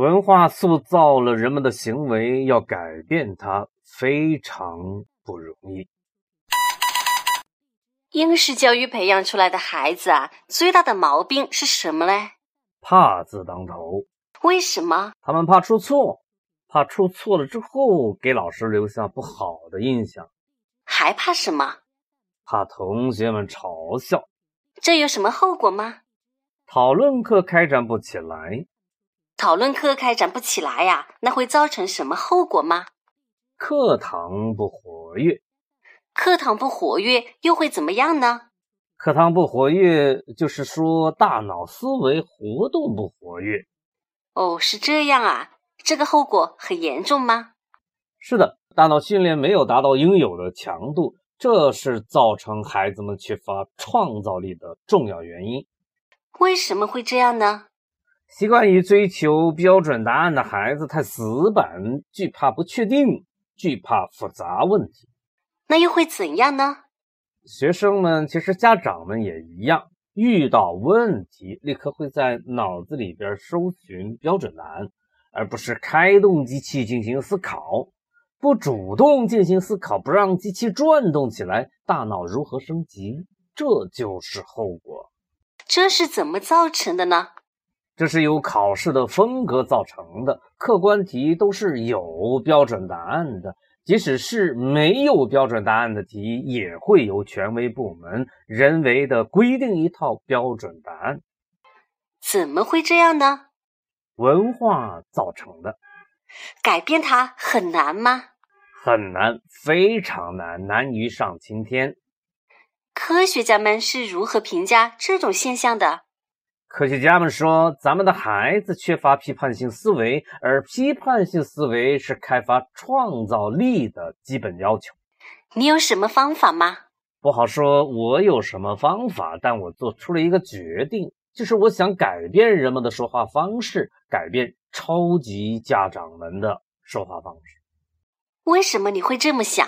文化塑造了人们的行为，要改变它非常不容易。应试教育培养出来的孩子啊，最大的毛病是什么嘞？怕字当头。为什么？他们怕出错，怕出错了之后给老师留下不好的印象。还怕什么？怕同学们嘲笑。这有什么后果吗？讨论课开展不起来。讨论课开展不起来呀，那会造成什么后果吗？课堂不活跃。课堂不活跃又会怎么样呢？课堂不活跃，就是说大脑思维活动不活跃。哦，是这样啊，这个后果很严重吗？是的，大脑训练没有达到应有的强度，这是造成孩子们缺乏创造力的重要原因。为什么会这样呢？习惯于追求标准答案的孩子太死板，惧怕不确定，惧怕复杂问题。那又会怎样呢？学生们，其实家长们也一样，遇到问题立刻会在脑子里边搜寻标准答案，而不是开动机器进行思考，不主动进行思考，不让机器转动起来，大脑如何升级？这就是后果。这是怎么造成的呢？这是由考试的风格造成的，客观题都是有标准答案的。即使是没有标准答案的题，也会由权威部门人为的规定一套标准答案。怎么会这样呢？文化造成的。改变它很难吗？很难，非常难，难于上青天。科学家们是如何评价这种现象的？科学家们说，咱们的孩子缺乏批判性思维，而批判性思维是开发创造力的基本要求。你有什么方法吗？不好说，我有什么方法，但我做出了一个决定，就是我想改变人们的说话方式，改变超级家长们的说话方式。为什么你会这么想？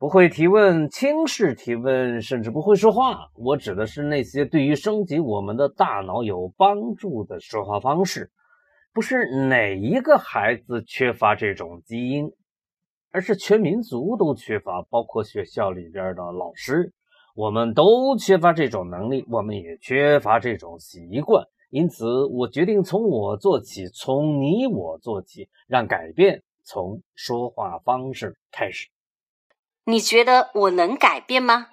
不会提问、轻视提问，甚至不会说话。我指的是那些对于升级我们的大脑有帮助的说话方式，不是哪一个孩子缺乏这种基因，而是全民族都缺乏，包括学校里边的老师，我们都缺乏这种能力，我们也缺乏这种习惯。因此，我决定从我做起，从你我做起，让改变从说话方式开始。你觉得我能改变吗？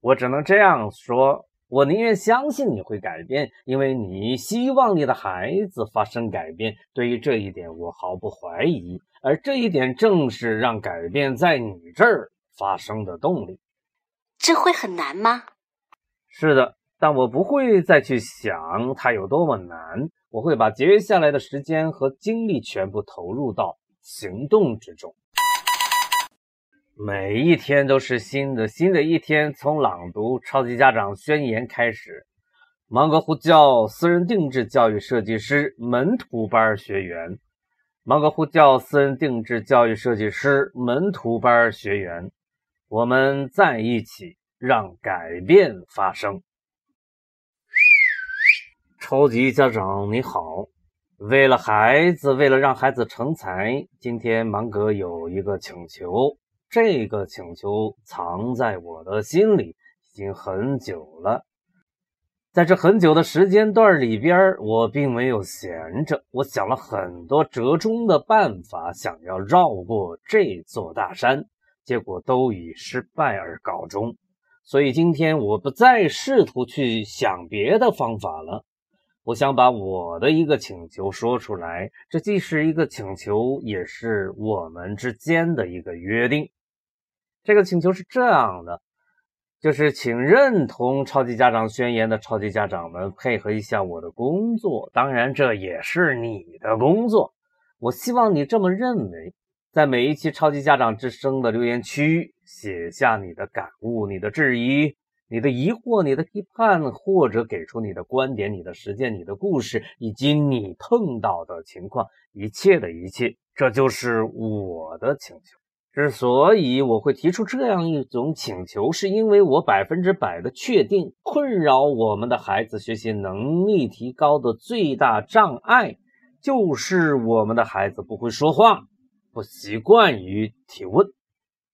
我只能这样说，我宁愿相信你会改变，因为你希望你的孩子发生改变。对于这一点，我毫不怀疑，而这一点正是让改变在你这儿发生的动力。这会很难吗？是的，但我不会再去想它有多么难，我会把接下来的时间和精力全部投入到行动之中。每一天都是新的，新的一天从朗读《超级家长宣言》开始。芒格呼叫私人定制教育设计师门徒班学员，芒格呼叫私人定制教育设计师门徒班学员，我们在一起让改变发生。超级家长你好，为了孩子，为了让孩子成才，今天芒格有一个请求。这个请求藏在我的心里已经很久了，在这很久的时间段里边，我并没有闲着，我想了很多折中的办法，想要绕过这座大山，结果都以失败而告终。所以今天我不再试图去想别的方法了，我想把我的一个请求说出来，这既是一个请求，也是我们之间的一个约定。这个请求是这样的，就是请认同超级家长宣言的超级家长们配合一下我的工作，当然这也是你的工作。我希望你这么认为，在每一期超级家长之声的留言区写下你的感悟、你的质疑、你的疑惑、你的批判，或者给出你的观点、你的实践、你的故事，以及你碰到的情况，一切的一切，这就是我的请求。之所以我会提出这样一种请求，是因为我百分之百的确定，困扰我们的孩子学习能力提高的最大障碍，就是我们的孩子不会说话，不习惯于提问。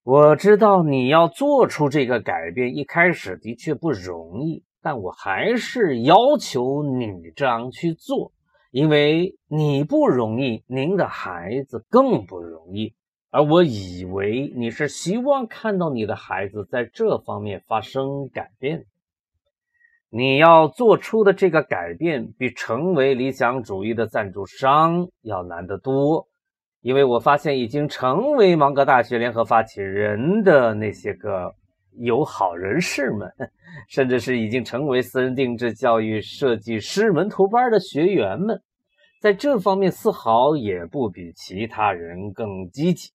我知道你要做出这个改变，一开始的确不容易，但我还是要求你这样去做，因为你不容易，您的孩子更不容易。而我以为你是希望看到你的孩子在这方面发生改变。你要做出的这个改变，比成为理想主义的赞助商要难得多。因为我发现，已经成为芒格大学联合发起人的那些个友好人士们，甚至是已经成为私人定制教育设计师门徒班的学员们，在这方面丝毫也不比其他人更积极、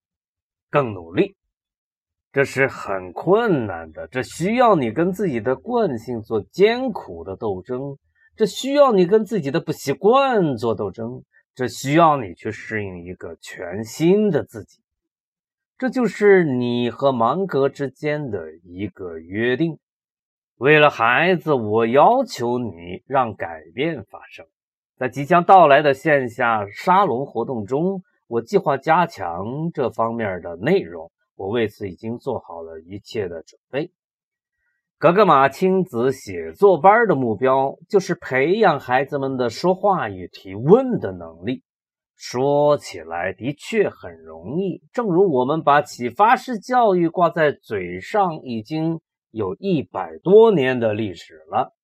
更努力。这是很困难的，这需要你跟自己的惯性做艰苦的斗争，这需要你跟自己的不习惯做斗争，这需要你去适应一个全新的自己。这就是你和芒格之间的一个约定。为了孩子，我要求你让改变发生。在即将到来的线下沙龙活动中，我计划加强这方面的内容。我为此已经做好了一切的准备。格格玛亲子写作班的目标就是培养孩子们的说话与提问的能力。说起来的确很容易，正如我们把启发式教育挂在嘴上，已经有一百多年的历史了，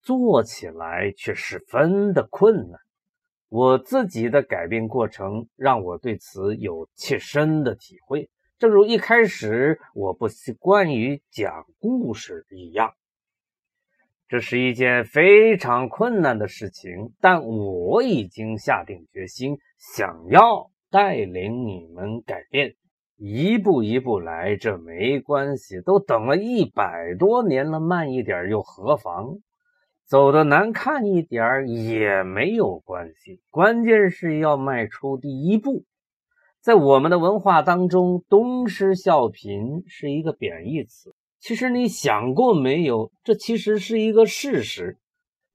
做起来却十分的困难。我自己的改变过程让我对此有切身的体会。正如一开始我不习惯于讲故事一样，这是一件非常困难的事情。但我已经下定决心，想要带领你们改变，一步一步来。这没关系，都等了一百多年了，慢一点又何妨？走的难看一点也没有关系，关键是要迈出第一步。在我们的文化当中，“东施效颦”是一个贬义词。其实你想过没有？这其实是一个事实。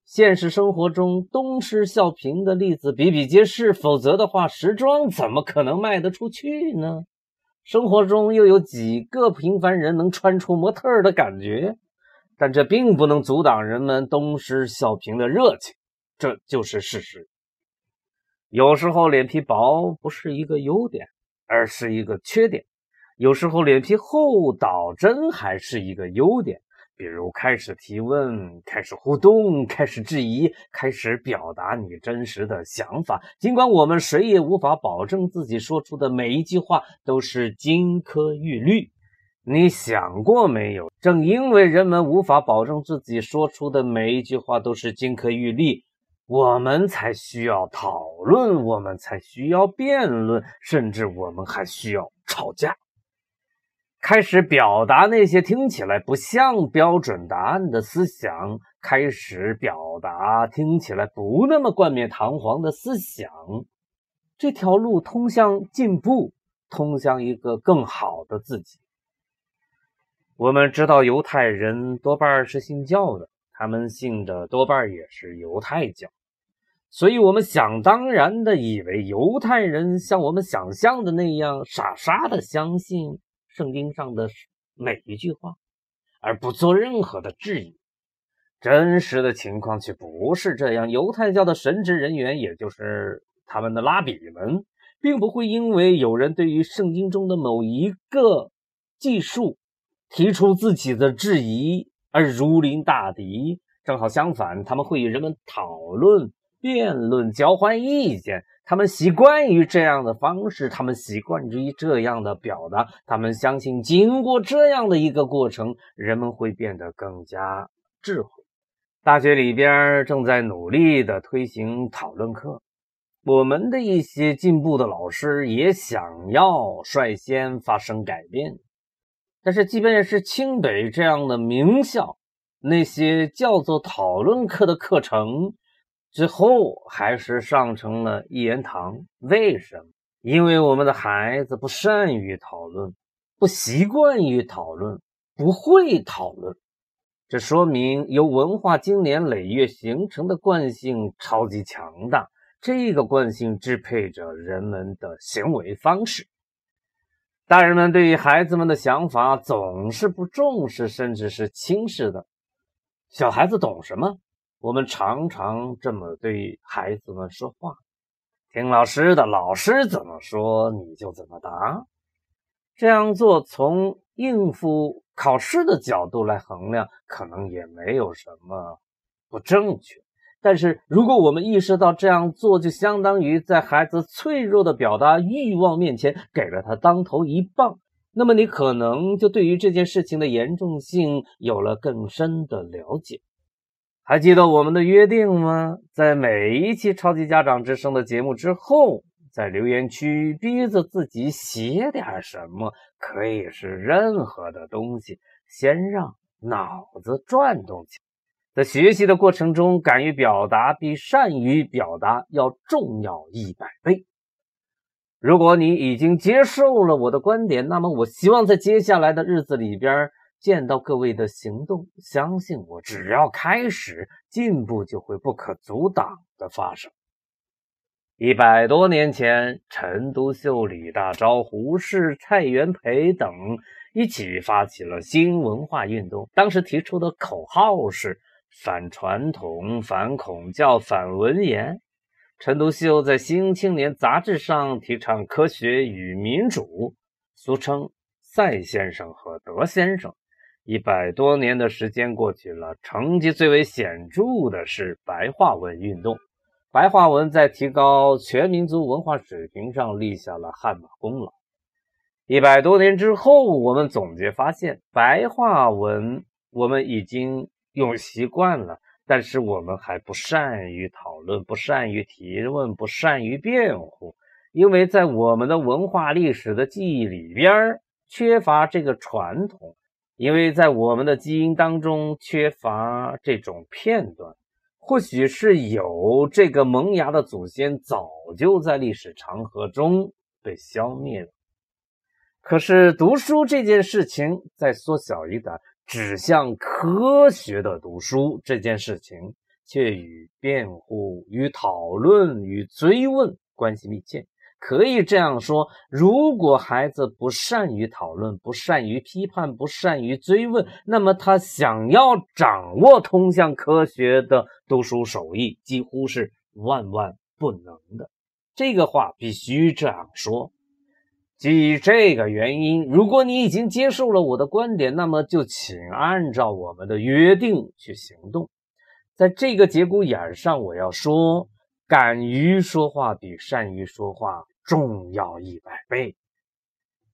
现实生活中，“东施效颦”的例子比比皆是。否则的话，时装怎么可能卖得出去呢？生活中又有几个平凡人能穿出模特的感觉？但这并不能阻挡人们东施效颦的热情，这就是事实。有时候脸皮薄不是一个优点，而是一个缺点；有时候脸皮厚倒真还是一个优点。比如开始提问、开始互动、开始质疑、开始表达你真实的想法。尽管我们谁也无法保证自己说出的每一句话都是金科玉律，你想过没有？正因为人们无法保证自己说出的每一句话都是金科玉律。我们才需要讨论，我们才需要辩论，甚至我们还需要吵架。开始表达那些听起来不像标准答案的思想，开始表达听起来不那么冠冕堂皇的思想。这条路通向进步，通向一个更好的自己。我们知道，犹太人多半是信教的，他们信的多半也是犹太教。所以，我们想当然的以为犹太人像我们想象的那样傻傻的相信圣经上的每一句话，而不做任何的质疑。真实的情况却不是这样。犹太教的神职人员，也就是他们的拉比们，并不会因为有人对于圣经中的某一个技术提出自己的质疑而如临大敌。正好相反，他们会与人们讨论。辩论、交换意见，他们习惯于这样的方式，他们习惯于这样的表达，他们相信，经过这样的一个过程，人们会变得更加智慧。大学里边正在努力的推行讨论课，我们的一些进步的老师也想要率先发生改变，但是，即便是清北这样的名校，那些叫做讨论课的课程。之后还是上成了一言堂。为什么？因为我们的孩子不善于讨论，不习惯于讨论，不会讨论。这说明由文化经年累月形成的惯性超级强大。这个惯性支配着人们的行为方式。大人们对于孩子们的想法总是不重视，甚至是轻视的。小孩子懂什么？我们常常这么对孩子们说话：听老师的，老师怎么说你就怎么答。这样做，从应付考试的角度来衡量，可能也没有什么不正确。但是，如果我们意识到这样做就相当于在孩子脆弱的表达欲望面前给了他当头一棒，那么你可能就对于这件事情的严重性有了更深的了解。还记得我们的约定吗？在每一期《超级家长之声》的节目之后，在留言区逼着自己写点什么，可以是任何的东西，先让脑子转动起来。在学习的过程中，敢于表达比善于表达要重要一百倍。如果你已经接受了我的观点，那么我希望在接下来的日子里边见到各位的行动。相信我，只要开始，进步就会不可阻挡的发生。一百多年前，陈独秀、李大钊、胡适、蔡元培等一起发起了新文化运动，当时提出的口号是。反传统，反孔教，反文言。陈独秀在《新青年》杂志上提倡科学与民主，俗称赛先生和德先生。一百多年的时间过去了，成绩最为显著的是白话文运动。白话文在提高全民族文化水平上立下了汗马功劳。一百多年之后，我们总结发现，白话文我们已经。用习惯了，但是我们还不善于讨论，不善于提问，不善于辩护，因为在我们的文化历史的记忆里边缺乏这个传统，因为在我们的基因当中缺乏这种片段，或许是有这个萌芽的祖先早就在历史长河中被消灭了。可是读书这件事情再缩小一点。指向科学的读书这件事情，却与辩护、与讨论、与追问关系密切。可以这样说：如果孩子不善于讨论、不善于批判、不善于追问，那么他想要掌握通向科学的读书手艺，几乎是万万不能的。这个话必须这样说。基于这个原因，如果你已经接受了我的观点，那么就请按照我们的约定去行动。在这个节骨眼上，我要说，敢于说话比善于说话重要一百倍。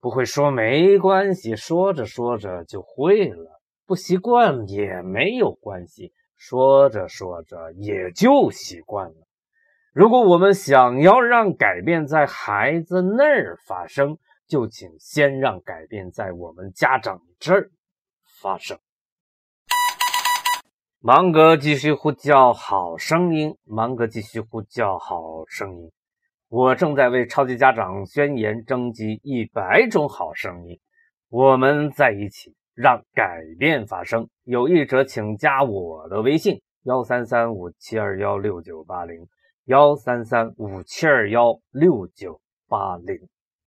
不会说没关系，说着说着就会了；不习惯也没有关系，说着说着也就习惯了。如果我们想要让改变在孩子那儿发生，就请先让改变在我们家长这儿发生。芒格继续呼叫好声音，芒格继续呼叫好声音。我正在为超级家长宣言征集一百种好声音，我们在一起让改变发生。有意者请加我的微信：幺三三五七二幺六九八零。幺三三五七二幺六九八零。